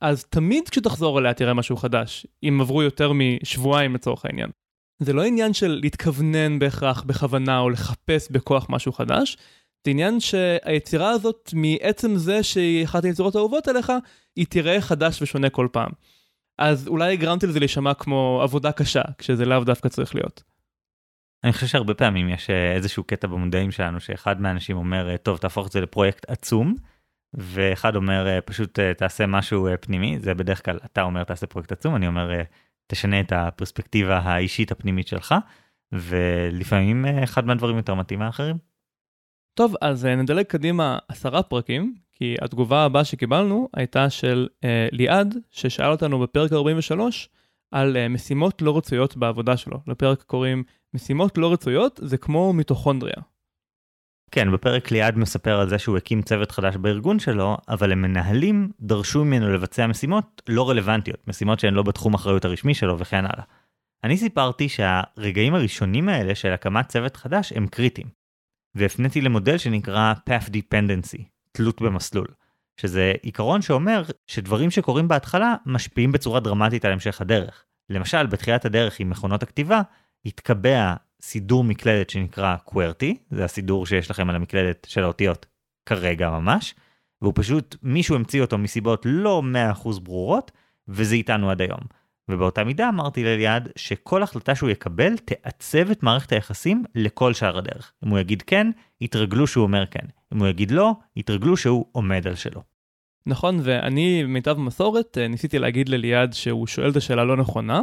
אז תמיד כשתחזור אליה תראה משהו חדש, אם עברו יותר משבועיים לצורך העניין. זה לא עניין של להתכוונן בהכרח בכוונה או לחפש בכוח משהו חדש, זה עניין שהיצירה הזאת, מעצם זה שהיא אחת היצירות האהובות עליך, היא תראה חדש ושונה כל פעם. אז אולי גרמתי לזה להישמע כמו עבודה קשה, כשזה לאו דווקא צריך להיות. אני חושב שהרבה פעמים יש אה, איזשהו קטע במודעים שלנו שאחד מהאנשים אומר אה, טוב תהפוך את זה לפרויקט עצום ואחד אומר אה, פשוט תעשה משהו פנימי זה בדרך כלל אתה אומר תעשה פרויקט עצום אני אומר תשנה את הפרספקטיבה האישית הפנימית שלך ולפעמים אחד מהדברים יותר מתאים מאחרים. טוב אז נדלג קדימה עשרה פרקים כי התגובה הבאה שקיבלנו הייתה של אה, ליעד ששאל אותנו בפרק 43 על אה, משימות לא רצויות בעבודה שלו. לפרק קוראים משימות לא רצויות זה כמו מיטוכונדריה. כן, בפרק ליעד מספר על זה שהוא הקים צוות חדש בארגון שלו, אבל המנהלים דרשו ממנו לבצע משימות לא רלוונטיות, משימות שהן לא בתחום אחריות הרשמי שלו וכן הלאה. אני סיפרתי שהרגעים הראשונים האלה של הקמת צוות חדש הם קריטיים, והפניתי למודל שנקרא Path Dependency, תלות במסלול, שזה עיקרון שאומר שדברים שקורים בהתחלה משפיעים בצורה דרמטית על המשך הדרך. למשל, בתחילת הדרך עם מכונות הכתיבה, התקבע סידור מקלדת שנקרא QWERTY, זה הסידור שיש לכם על המקלדת של האותיות כרגע ממש, והוא פשוט, מישהו המציא אותו מסיבות לא 100% ברורות, וזה איתנו עד היום. ובאותה מידה אמרתי לליעד שכל החלטה שהוא יקבל תעצב את מערכת היחסים לכל שאר הדרך. אם הוא יגיד כן, יתרגלו שהוא אומר כן. אם הוא יגיד לא, יתרגלו שהוא עומד על שלו. נכון, ואני במיטב מסורת אה, ניסיתי להגיד לליעד שהוא שואל את השאלה לא נכונה,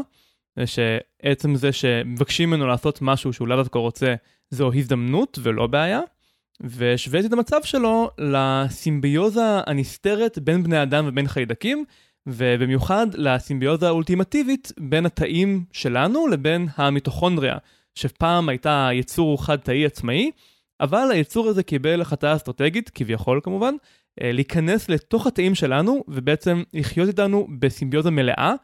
ושעצם זה שמבקשים ממנו לעשות משהו שהוא לאו דווקא רוצה, זו הזדמנות ולא בעיה. והשוויתי את המצב שלו לסימביוזה הנסתרת בין בני אדם ובין חיידקים, ובמיוחד לסימביוזה האולטימטיבית בין התאים שלנו לבין המיטוכונדריה, שפעם הייתה יצור חד-תאי עצמאי, אבל היצור הזה קיבל החלטה אסטרטגית, כביכול כמובן, אה, להיכנס לתוך התאים שלנו ובעצם לחיות איתנו בסימביוזה מלאה, אה,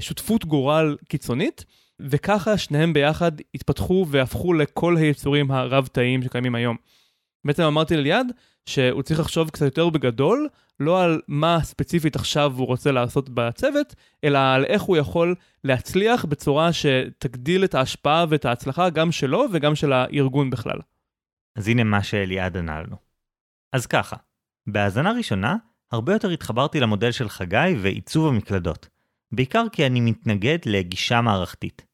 שותפות גורל קיצונית, וככה שניהם ביחד התפתחו והפכו לכל היצורים הרב-תאיים שקיימים היום. בעצם אמרתי לליעד שהוא צריך לחשוב קצת יותר בגדול, לא על מה ספציפית עכשיו הוא רוצה לעשות בצוות, אלא על איך הוא יכול להצליח בצורה שתגדיל את ההשפעה ואת ההצלחה גם שלו וגם של הארגון בכלל. אז הנה מה שאליעד ענה לנו. אז ככה, בהאזנה ראשונה, הרבה יותר התחברתי למודל של חגי ועיצוב המקלדות, בעיקר כי אני מתנגד לגישה מערכתית.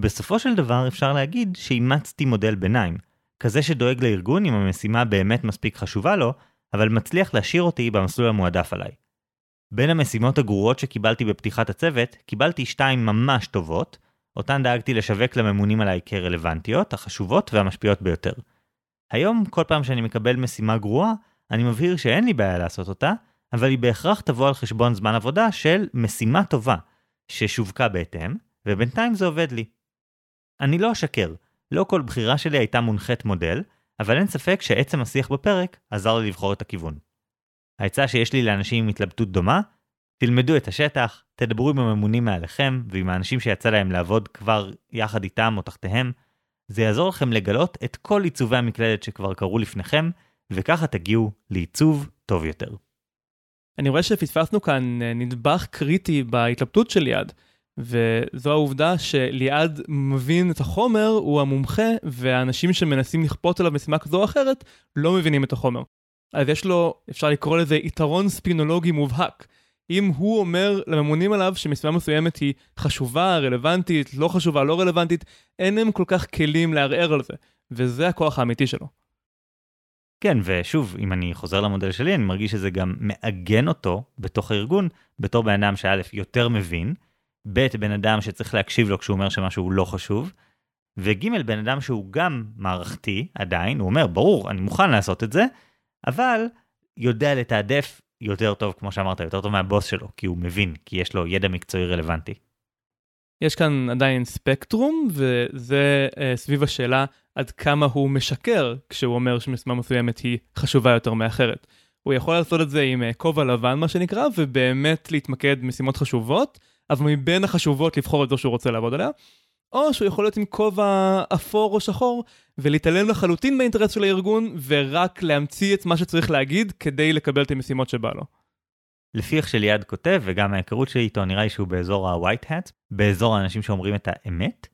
בסופו של דבר אפשר להגיד שאימצתי מודל ביניים, כזה שדואג לארגון אם המשימה באמת מספיק חשובה לו, אבל מצליח להשאיר אותי במסלול המועדף עליי. בין המשימות הגרועות שקיבלתי בפתיחת הצוות, קיבלתי שתיים ממש טובות, אותן דאגתי לשווק לממונים עליי כרלוונטיות, החשובות והמשפיעות ביותר. היום, כל פעם שאני מקבל משימה גרועה, אני מבהיר שאין לי בעיה לעשות אותה, אבל היא בהכרח תבוא על חשבון זמן עבודה של משימה טובה, ששווקה בהתאם, ובינתיים זה עובד לי. אני לא אשקר, לא כל בחירה שלי הייתה מונחית מודל, אבל אין ספק שעצם השיח בפרק עזר לי לבחור את הכיוון. העצה שיש לי לאנשים עם התלבטות דומה, תלמדו את השטח, תדברו עם הממונים מעליכם ועם האנשים שיצא להם לעבוד כבר יחד איתם או תחתיהם, זה יעזור לכם לגלות את כל עיצובי המקלדת שכבר קרו לפניכם, וככה תגיעו לעיצוב טוב יותר. אני רואה שפספסנו כאן אה, נדבך קריטי בהתלבטות של ליעד, וזו העובדה שליעד מבין את החומר, הוא המומחה, והאנשים שמנסים לכפות עליו משימה כזו או אחרת לא מבינים את החומר. אז יש לו, אפשר לקרוא לזה יתרון ספינולוגי מובהק. אם הוא אומר לממונים עליו שמשימה מסוימת היא חשובה, רלוונטית, לא חשובה, לא רלוונטית, אין להם כל כך כלים לערער על זה, וזה הכוח האמיתי שלו. כן, ושוב, אם אני חוזר למודל שלי, אני מרגיש שזה גם מעגן אותו בתוך הארגון, בתור בן אדם שא' יותר מבין, ב' בן אדם שצריך להקשיב לו כשהוא אומר שמשהו לא חשוב, וג' בן אדם שהוא גם מערכתי עדיין, הוא אומר, ברור, אני מוכן לעשות את זה, אבל יודע לתעדף יותר טוב, כמו שאמרת, יותר טוב מהבוס שלו, כי הוא מבין, כי יש לו ידע מקצועי רלוונטי. יש כאן עדיין ספקטרום, וזה uh, סביב השאלה עד כמה הוא משקר כשהוא אומר שמשימה מסוימת היא חשובה יותר מאחרת. הוא יכול לעשות את זה עם uh, כובע לבן, מה שנקרא, ובאמת להתמקד במשימות חשובות, אבל מבין החשובות לבחור את זו שהוא רוצה לעבוד עליה, או שהוא יכול להיות עם כובע אפור או שחור, ולהתעלם לחלוטין מהאינטרס של הארגון, ורק להמציא את מה שצריך להגיד כדי לקבל את המשימות שבא לו. לפי איך שליעד כותב, וגם ההיכרות שלי איתו, נראה לי שהוא באזור ה-white hat, באזור האנשים שאומרים את האמת,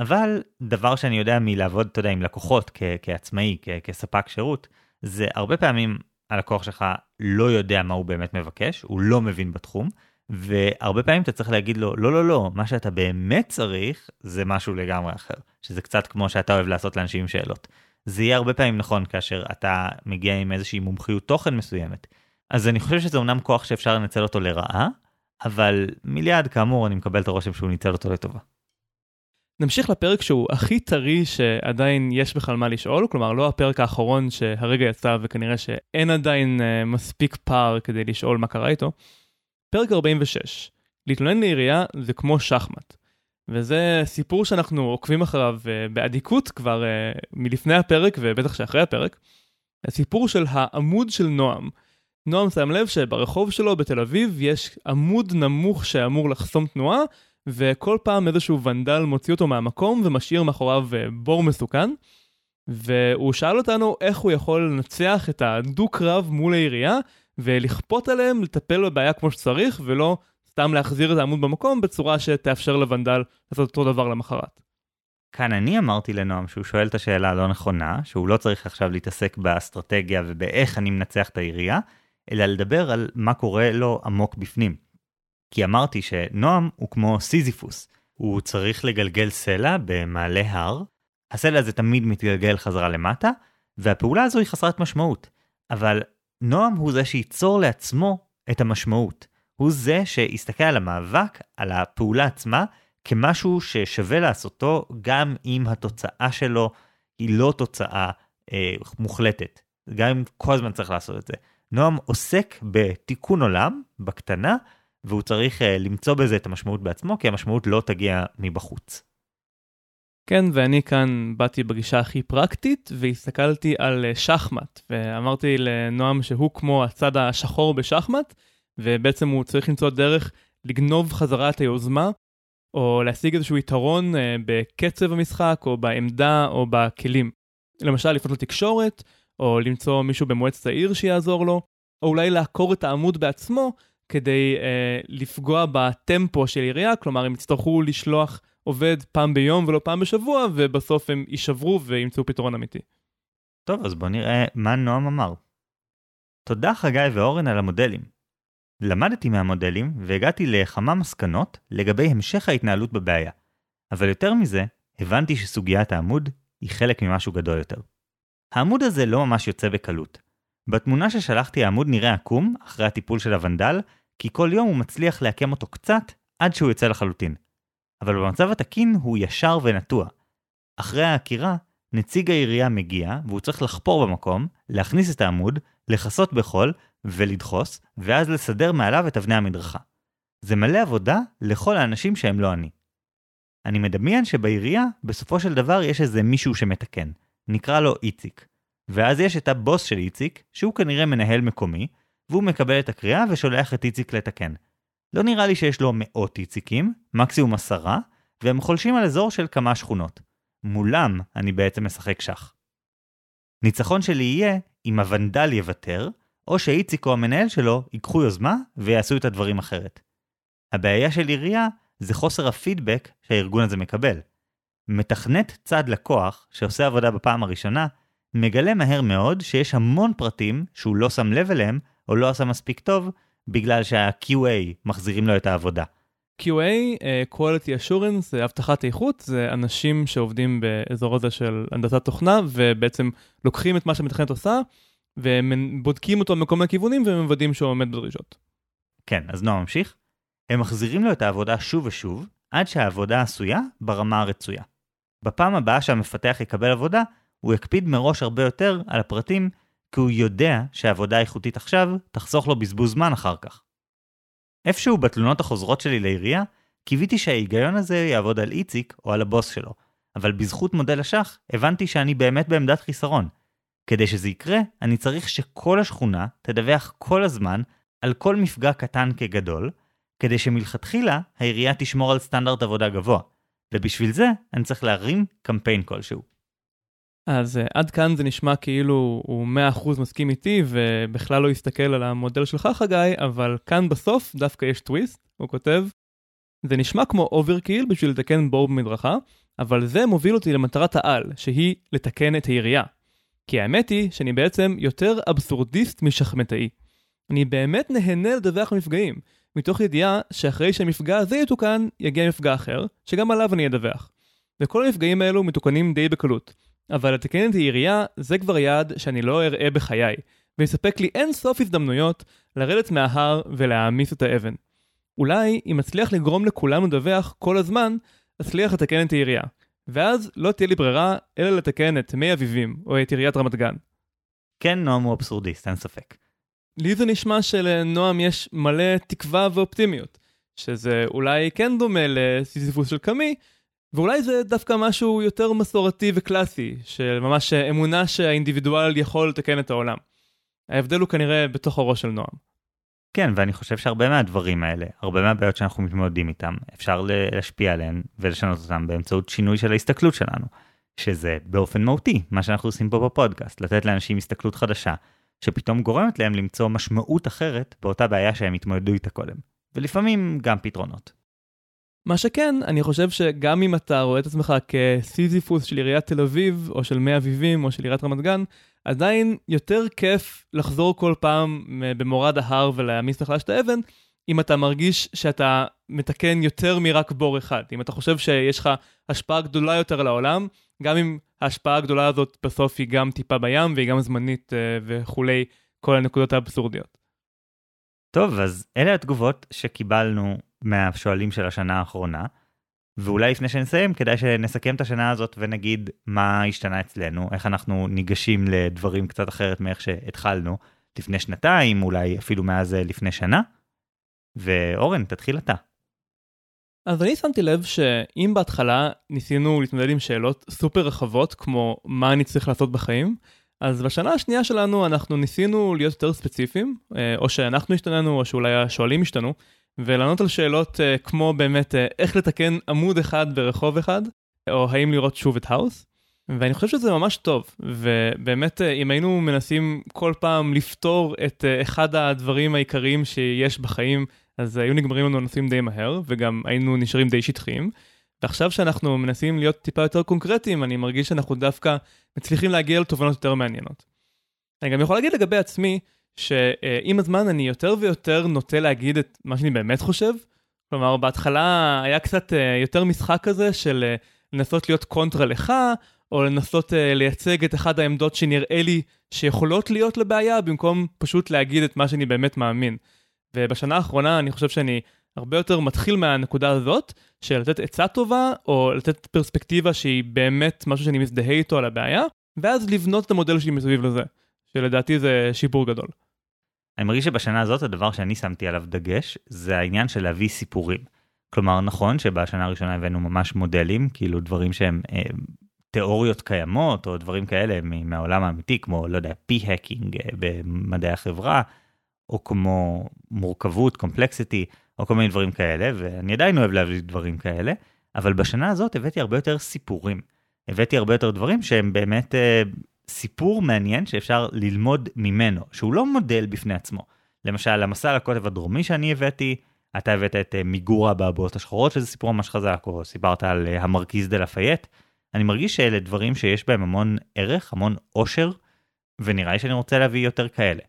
אבל דבר שאני יודע מלעבוד, אתה יודע, עם לקוחות כ- כעצמאי, כ- כספק שירות, זה הרבה פעמים הלקוח שלך לא יודע מה הוא באמת מבקש, הוא לא מבין בתחום, והרבה פעמים אתה צריך להגיד לו, לא, לא, לא, מה שאתה באמת צריך זה משהו לגמרי אחר, שזה קצת כמו שאתה אוהב לעשות לאנשים שאלות. זה יהיה הרבה פעמים נכון כאשר אתה מגיע עם איזושהי מומחיות תוכן מסוימת. אז אני חושב שזה אומנם כוח שאפשר לנצל אותו לרעה, אבל מיליארד כאמור אני מקבל את הרושם שהוא ניצל אותו לטובה. נמשיך לפרק שהוא הכי טרי שעדיין יש בכלל מה לשאול, כלומר לא הפרק האחרון שהרגע יצא וכנראה שאין עדיין uh, מספיק פער כדי לשאול מה קרה איתו. פרק 46, להתלונן לעירייה זה כמו שחמט. וזה סיפור שאנחנו עוקבים אחריו uh, באדיקות כבר uh, מלפני הפרק ובטח שאחרי הפרק. הסיפור של העמוד של נועם. נועם שם לב שברחוב שלו בתל אביב יש עמוד נמוך שאמור לחסום תנועה, וכל פעם איזשהו ונדל מוציא אותו מהמקום ומשאיר מאחוריו אה, בור מסוכן. והוא שאל אותנו איך הוא יכול לנצח את הדו-קרב מול העירייה ולכפות עליהם לטפל בבעיה כמו שצריך ולא סתם להחזיר את העמוד במקום בצורה שתאפשר לוונדל לעשות אותו דבר למחרת. כאן אני אמרתי לנועם שהוא שואל את השאלה הלא נכונה, שהוא לא צריך עכשיו להתעסק באסטרטגיה ובאיך אני מנצח את העירייה, אלא לדבר על מה קורה לו עמוק בפנים. כי אמרתי שנועם הוא כמו סיזיפוס, הוא צריך לגלגל סלע במעלה הר, הסלע הזה תמיד מתגלגל חזרה למטה, והפעולה הזו היא חסרת משמעות. אבל נועם הוא זה שייצור לעצמו את המשמעות. הוא זה שיסתכל על המאבק, על הפעולה עצמה, כמשהו ששווה לעשותו גם אם התוצאה שלו היא לא תוצאה אה, מוחלטת. גם אם כל הזמן צריך לעשות את זה. נועם עוסק בתיקון עולם, בקטנה, והוא צריך uh, למצוא בזה את המשמעות בעצמו, כי המשמעות לא תגיע מבחוץ. כן, ואני כאן באתי בגישה הכי פרקטית, והסתכלתי על uh, שחמט, ואמרתי לנועם שהוא כמו הצד השחור בשחמט, ובעצם הוא צריך למצוא דרך לגנוב חזרה את היוזמה, או להשיג איזשהו יתרון uh, בקצב המשחק, או בעמדה, או בכלים. למשל, לפנות לתקשורת, או למצוא מישהו במועצת העיר שיעזור לו, או אולי לעקור את העמוד בעצמו כדי אה, לפגוע בטמפו של עירייה, כלומר הם יצטרכו לשלוח עובד פעם ביום ולא פעם בשבוע, ובסוף הם יישברו וימצאו פתרון אמיתי. טוב, אז בוא נראה מה נועם אמר. תודה חגי ואורן על המודלים. למדתי מהמודלים והגעתי לכמה מסקנות לגבי המשך ההתנהלות בבעיה. אבל יותר מזה, הבנתי שסוגיית העמוד היא חלק ממשהו גדול יותר. העמוד הזה לא ממש יוצא בקלות. בתמונה ששלחתי העמוד נראה עקום, אחרי הטיפול של הוונדל, כי כל יום הוא מצליח לעקם אותו קצת, עד שהוא יוצא לחלוטין. אבל במצב התקין הוא ישר ונטוע. אחרי העקירה, נציג העירייה מגיע, והוא צריך לחפור במקום, להכניס את העמוד, לכסות בחול, ולדחוס, ואז לסדר מעליו את אבני המדרכה. זה מלא עבודה לכל האנשים שהם לא אני. אני מדמיין שבעירייה, בסופו של דבר יש איזה מישהו שמתקן. נקרא לו איציק. ואז יש את הבוס של איציק, שהוא כנראה מנהל מקומי, והוא מקבל את הקריאה ושולח את איציק לתקן. לא נראה לי שיש לו מאות איציקים, מקסימום עשרה, והם חולשים על אזור של כמה שכונות. מולם אני בעצם משחק שח. ניצחון שלי יהיה אם הוונדל יוותר, או שאיציק או המנהל שלו ייקחו יוזמה ויעשו את הדברים אחרת. הבעיה של עירייה זה חוסר הפידבק שהארגון הזה מקבל. מתכנת צד לקוח, שעושה עבודה בפעם הראשונה, מגלה מהר מאוד שיש המון פרטים שהוא לא שם לב אליהם, או לא עשה מספיק טוב, בגלל שה-QA מחזירים לו את העבודה. QA, אה, Quality Assurance, זה אבטחת איכות, זה אנשים שעובדים באזור הזה של הנדסת תוכנה, ובעצם לוקחים את מה שהמתכנת עושה, ובודקים אותו מכל מיני כיוונים ומוודאים שהוא עומד בדרישות. כן, אז נועם ממשיך. הם מחזירים לו את העבודה שוב ושוב, עד שהעבודה עשויה ברמה הרצויה. בפעם הבאה שהמפתח יקבל עבודה, הוא יקפיד מראש הרבה יותר על הפרטים, כי הוא יודע שעבודה איכותית עכשיו תחסוך לו בזבוז זמן אחר כך. איפשהו בתלונות החוזרות שלי לעירייה, קיוויתי שההיגיון הזה יעבוד על איציק או על הבוס שלו, אבל בזכות מודל השח הבנתי שאני באמת בעמדת חיסרון. כדי שזה יקרה, אני צריך שכל השכונה תדווח כל הזמן על כל מפגע קטן כגדול, כדי שמלכתחילה העירייה תשמור על סטנדרט עבודה גבוה, ובשביל זה אני צריך להרים קמפיין כלשהו. אז uh, עד כאן זה נשמע כאילו הוא 100% מסכים איתי ובכלל לא יסתכל על המודל שלך חגי, אבל כאן בסוף דווקא יש טוויסט, הוא כותב, זה נשמע כמו overkill בשביל לתקן בור במדרכה, אבל זה מוביל אותי למטרת העל, שהיא לתקן את העירייה. כי האמת היא שאני בעצם יותר אבסורדיסט משחמטאי. אני באמת נהנה לדווח מפגעים, מתוך ידיעה שאחרי שהמפגע הזה יתוקן, יגיע מפגע אחר, שגם עליו אני אדווח. וכל המפגעים האלו מתוקנים די בקלות. אבל לתקן את העירייה זה כבר יעד שאני לא אראה בחיי, ויספק לי אין סוף הזדמנויות לרדת מההר ולהעמיס את האבן. אולי, אם אצליח לגרום לכולם לדווח כל הזמן, אצליח לתקן את העירייה. ואז לא תהיה לי ברירה אלא לתקן את מי אביבים או את עיריית רמת גן. כן, נועם הוא אבסורדיסט, אין ספק. לי זה נשמע שלנועם יש מלא תקווה ואופטימיות, שזה אולי כן דומה לסיזיפוס של קאמי, ואולי זה דווקא משהו יותר מסורתי וקלאסי, של ממש אמונה שהאינדיבידואל יכול לתקן את העולם. ההבדל הוא כנראה בתוך הראש של נועם. כן, ואני חושב שהרבה מהדברים האלה, הרבה מהבעיות שאנחנו מתמודדים איתם, אפשר להשפיע עליהן ולשנות אותן באמצעות שינוי של ההסתכלות שלנו, שזה באופן מהותי, מה שאנחנו עושים פה בפודקאסט, לתת לאנשים הסתכלות חדשה, שפתאום גורמת להם למצוא משמעות אחרת באותה בעיה שהם התמודדו איתה קודם, ולפעמים גם פתרונות. מה שכן, אני חושב שגם אם אתה רואה את עצמך כסיזיפוס של עיריית תל אביב, או של מי אביבים, או של עיריית רמת גן, עדיין יותר כיף לחזור כל פעם במורד ההר ולהעמיס לך את האבן, אם אתה מרגיש שאתה מתקן יותר מרק בור אחד. אם אתה חושב שיש לך השפעה גדולה יותר על העולם, גם אם ההשפעה הגדולה הזאת בסוף היא גם טיפה בים והיא גם זמנית אה, וכולי, כל הנקודות האבסורדיות. טוב, אז אלה התגובות שקיבלנו מהשואלים של השנה האחרונה. ואולי לפני שנסיים כדאי שנסכם את השנה הזאת ונגיד מה השתנה אצלנו, איך אנחנו ניגשים לדברים קצת אחרת מאיך שהתחלנו לפני שנתיים, אולי אפילו מאז אה, לפני שנה. ואורן, תתחיל אתה. אז אני שמתי לב שאם בהתחלה ניסינו להתמודד עם שאלות סופר רחבות כמו מה אני צריך לעשות בחיים, אז בשנה השנייה שלנו אנחנו ניסינו להיות יותר ספציפיים, אה, או שאנחנו השתננו או שאולי השואלים השתנו, ולענות על שאלות uh, כמו באמת uh, איך לתקן עמוד אחד ברחוב אחד, או האם לראות שוב את האוס. ואני חושב שזה ממש טוב, ובאמת uh, אם היינו מנסים כל פעם לפתור את אחד הדברים העיקריים שיש בחיים, אז היו נגמרים לנו הנושאים די מהר, וגם היינו נשארים די שטחיים. ועכשיו שאנחנו מנסים להיות טיפה יותר קונקרטיים, אני מרגיש שאנחנו דווקא מצליחים להגיע לתובנות יותר מעניינות. אני גם יכול להגיד לגבי עצמי, שעם הזמן אני יותר ויותר נוטה להגיד את מה שאני באמת חושב. כלומר, בהתחלה היה קצת אה, יותר משחק כזה של אה, לנסות להיות קונטרה לך, או לנסות אה, לייצג את אחת העמדות שנראה לי שיכולות להיות לבעיה, במקום פשוט להגיד את מה שאני באמת מאמין. ובשנה האחרונה אני חושב שאני הרבה יותר מתחיל מהנקודה הזאת, של לתת עצה טובה, או לתת פרספקטיבה שהיא באמת משהו שאני מזדהה איתו על הבעיה, ואז לבנות את המודל שלי מסביב לזה. שלדעתי זה שיפור גדול. אני מרגיש שבשנה הזאת הדבר שאני שמתי עליו דגש זה העניין של להביא סיפורים. כלומר נכון שבשנה הראשונה הבאנו ממש מודלים כאילו דברים שהם אה, תיאוריות קיימות או דברים כאלה מהעולם האמיתי כמו לא יודע פי הקינג אה, במדעי החברה או כמו מורכבות קומפלקסיטי או כל מיני דברים כאלה ואני עדיין אוהב להביא דברים כאלה אבל בשנה הזאת הבאתי הרבה יותר סיפורים. הבאתי הרבה יותר דברים שהם באמת אה, סיפור מעניין שאפשר ללמוד ממנו, שהוא לא מודל בפני עצמו. למשל, המסע לקוטב הדרומי שאני הבאתי, אתה הבאת את אה, מיגורה באבואות השחורות, שזה סיפור ממש חזק, או סיפרת על אה, המרקיז דה לפייט. אני מרגיש שאלה דברים שיש בהם המון ערך, המון עושר, ונראה לי שאני רוצה להביא יותר כאלה.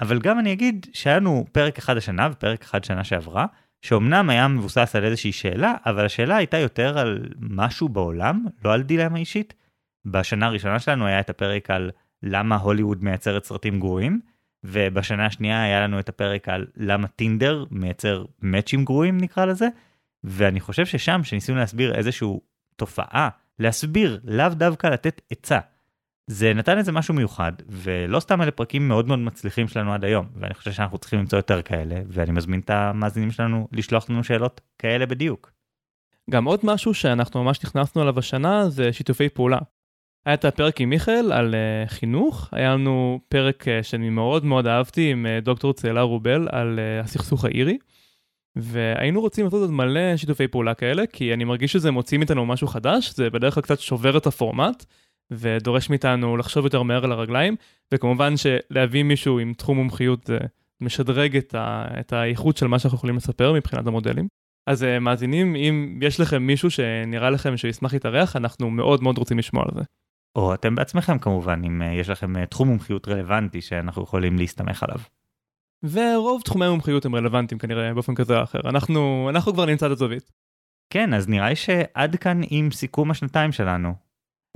אבל גם אני אגיד שהיה לנו פרק אחד השנה ופרק אחד שנה שעברה, שאומנם היה מבוסס על איזושהי שאלה, אבל השאלה הייתה יותר על משהו בעולם, לא על דילמה אישית, בשנה הראשונה שלנו היה את הפרק על למה הוליווד מייצרת סרטים גרועים, ובשנה השנייה היה לנו את הפרק על למה טינדר מייצר מאצ'ים גרועים נקרא לזה, ואני חושב ששם שניסינו להסביר איזושהי תופעה, להסביר, לאו דווקא לתת עצה. זה נתן איזה משהו מיוחד, ולא סתם אלה פרקים מאוד מאוד מצליחים שלנו עד היום, ואני חושב שאנחנו צריכים למצוא יותר כאלה, ואני מזמין את המאזינים שלנו לשלוח לנו שאלות כאלה בדיוק. גם עוד משהו שאנחנו ממש נכנסנו אליו השנה זה שיתופי פעולה. היה את הפרק עם מיכאל על uh, חינוך, היה לנו פרק uh, שאני מאוד מאוד אהבתי עם uh, דוקטור צאלה רובל על uh, הסכסוך האירי. והיינו רוצים לעשות עוד מלא שיתופי פעולה כאלה, כי אני מרגיש שזה מוציא מאיתנו משהו חדש, זה בדרך כלל קצת שובר את הפורמט, ודורש מאיתנו לחשוב יותר מהר על הרגליים, וכמובן שלהביא מישהו עם תחום מומחיות זה משדרג את, ה, את האיכות של מה שאנחנו יכולים לספר מבחינת המודלים. אז uh, מאזינים, אם יש לכם מישהו שנראה לכם שהוא ישמח להתארח, אנחנו מאוד מאוד רוצים לשמוע על זה. או אתם בעצמכם כמובן, אם יש לכם תחום מומחיות רלוונטי שאנחנו יכולים להסתמך עליו. ורוב תחומי המומחיות הם רלוונטיים כנראה באופן כזה או אחר, אנחנו, אנחנו כבר נמצא את הזווית. כן, אז נראה לי שעד כאן עם סיכום השנתיים שלנו.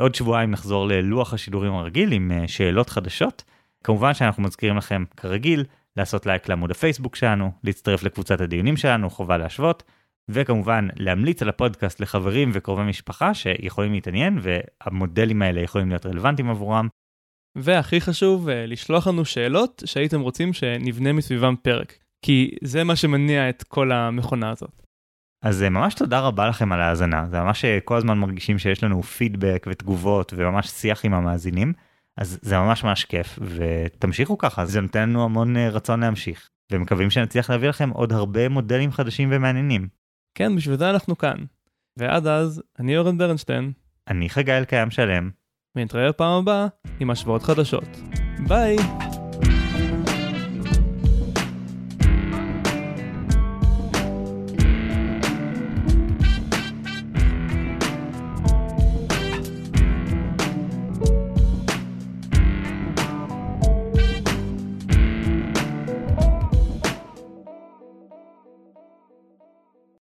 עוד שבועיים נחזור ללוח השידורים הרגיל עם שאלות חדשות. כמובן שאנחנו מזכירים לכם, כרגיל, לעשות לייק לעמוד הפייסבוק שלנו, להצטרף לקבוצת הדיונים שלנו, חובה להשוות, וכמובן להמליץ על הפודקאסט לחברים וקרובי משפחה שיכולים להתעניין והמודלים האלה יכולים להיות רלוונטיים עבורם. והכי חשוב, אה, לשלוח לנו שאלות שהייתם רוצים שנבנה מסביבם פרק, כי זה מה שמניע את כל המכונה הזאת. אז אה, ממש תודה רבה לכם על ההאזנה, זה ממש אה, כל הזמן מרגישים שיש לנו פידבק ותגובות וממש שיח עם המאזינים, אז זה ממש ממש כיף, ותמשיכו ככה, זה נותן לנו המון רצון להמשיך, ומקווים שנצליח להביא לכם עוד הרבה מודלים חדשים ומעניינים. כן, בשביל זה אנחנו כאן. ועד אז, אני אורן ברנשטיין. אני חגי אלקיים שלם. ונתראה בפעם הבאה עם השוואות חדשות. ביי!